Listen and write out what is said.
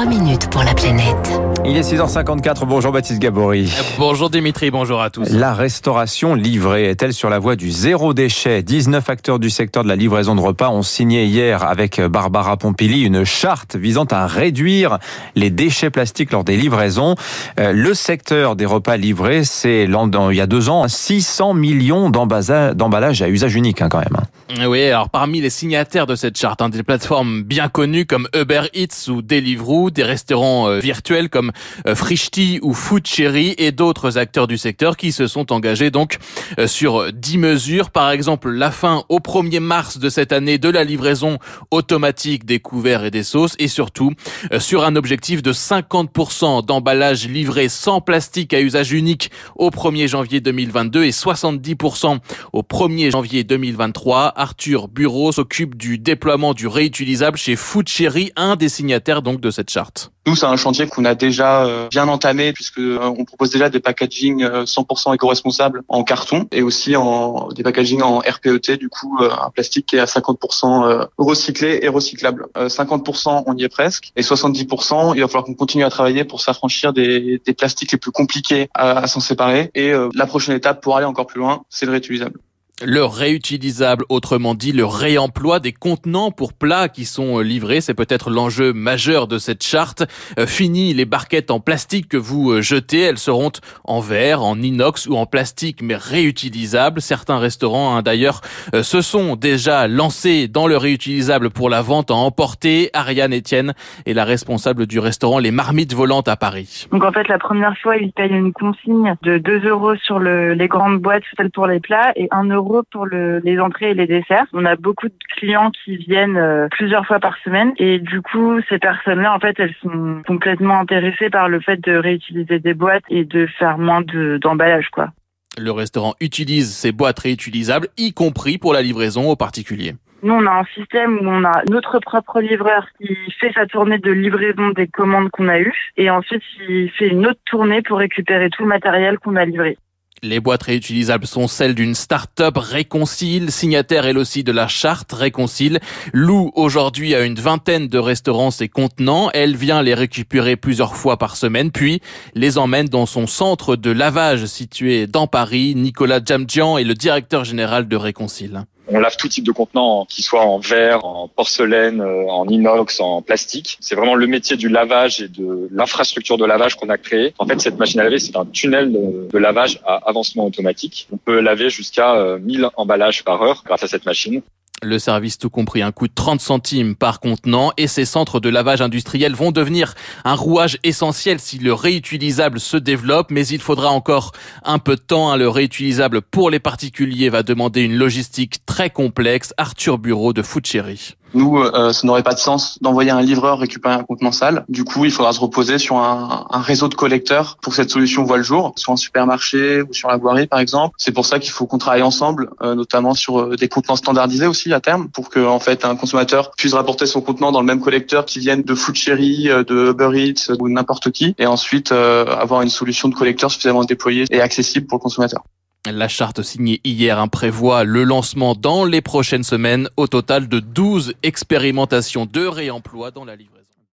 3 minutes pour la planète. Il est 6h54. Bonjour Baptiste Gabory. Bonjour Dimitri, bonjour à tous. La restauration livrée est-elle sur la voie du zéro déchet? 19 acteurs du secteur de la livraison de repas ont signé hier avec Barbara Pompili une charte visant à réduire les déchets plastiques lors des livraisons. Euh, le secteur des repas livrés, c'est il y a deux ans 600 millions d'emballages à usage unique hein, quand même. Hein. Oui, alors parmi les signataires de cette charte, hein, des plateformes bien connues comme Uber Eats ou Deliveroo, des restaurants euh, virtuels comme euh, Frishti ou Food Cherry et d'autres acteurs du secteur qui se sont engagés donc euh, sur 10 mesures. Par exemple, la fin au 1er mars de cette année de la livraison automatique des couverts et des sauces et surtout sur un objectif de 50% d'emballage livré sans plastique à usage unique au 1er janvier 2022 et 70% au 1er janvier 2023. Arthur Bureau s'occupe du déploiement du réutilisable chez Food Cherry, un des signataires donc de cette charte. Nous, c'est un chantier qu'on a déjà euh, bien entamé puisque euh, on propose déjà des packaging 100% euh, éco-responsables en carton et aussi en des packaging en RPET, du coup un plastique qui est à 50% recyclé et recyclable. 50% on y est presque et 70% il va falloir qu'on continue à travailler pour s'affranchir des, des plastiques les plus compliqués à, à s'en séparer et la prochaine étape pour aller encore plus loin, c'est le réutilisable le réutilisable, autrement dit le réemploi des contenants pour plats qui sont euh, livrés. C'est peut-être l'enjeu majeur de cette charte. Euh, fini les barquettes en plastique que vous euh, jetez. Elles seront en verre, en inox ou en plastique, mais réutilisables. Certains restaurants, hein, d'ailleurs, se sont déjà lancés dans le réutilisable pour la vente en emporter. Ariane Etienne est la responsable du restaurant Les Marmites Volantes à Paris. Donc en fait, la première fois, ils payent une consigne de 2 euros sur le, les grandes boîtes, celles pour les plats, et 1 euro pour les entrées et les desserts. On a beaucoup de clients qui viennent euh, plusieurs fois par semaine et du coup, ces personnes-là, en fait, elles sont complètement intéressées par le fait de réutiliser des boîtes et de faire moins d'emballage, quoi. Le restaurant utilise ces boîtes réutilisables, y compris pour la livraison aux particuliers. Nous, on a un système où on a notre propre livreur qui fait sa tournée de livraison des commandes qu'on a eues et ensuite il fait une autre tournée pour récupérer tout le matériel qu'on a livré. Les boîtes réutilisables sont celles d'une start-up Réconcile, signataire elle aussi de la charte Réconcile. loue aujourd'hui à une vingtaine de restaurants ses contenants. Elle vient les récupérer plusieurs fois par semaine, puis les emmène dans son centre de lavage situé dans Paris. Nicolas Jamdjian est le directeur général de Réconcile. On lave tout type de contenant, qu'il soit en verre, en porcelaine, euh, en inox, en plastique. C'est vraiment le métier du lavage et de l'infrastructure de lavage qu'on a créé. En fait, cette machine à laver, c'est un tunnel de, lavage à avancement automatique. On peut laver jusqu'à 1000 euh, emballages par heure grâce à cette machine. Le service tout compris un coût de 30 centimes par contenant et ces centres de lavage industriel vont devenir un rouage essentiel si le réutilisable se développe, mais il faudra encore un peu de temps. Hein. Le réutilisable pour les particuliers va demander une logistique très complexe. Arthur Bureau de Foodcherry. Nous, euh, ça n'aurait pas de sens d'envoyer un livreur récupérer un contenant sale. Du coup, il faudra se reposer sur un, réseau de collecteurs pour que cette solution voit le jour, sur un supermarché ou sur la voirie, par exemple. C'est pour ça qu'il faut qu'on travaille ensemble, euh, notamment sur euh, des contenants standardisés aussi à terme, pour que en fait un consommateur puisse rapporter son contenant dans le même collecteur qui vienne de Food Cherry, de Uber Eats ou n'importe qui, et ensuite avoir une solution de collecteur suffisamment déployée et accessible pour le consommateur. La charte signée hier prévoit le lancement dans les prochaines semaines au total de 12 expérimentations de réemploi dans la livraison.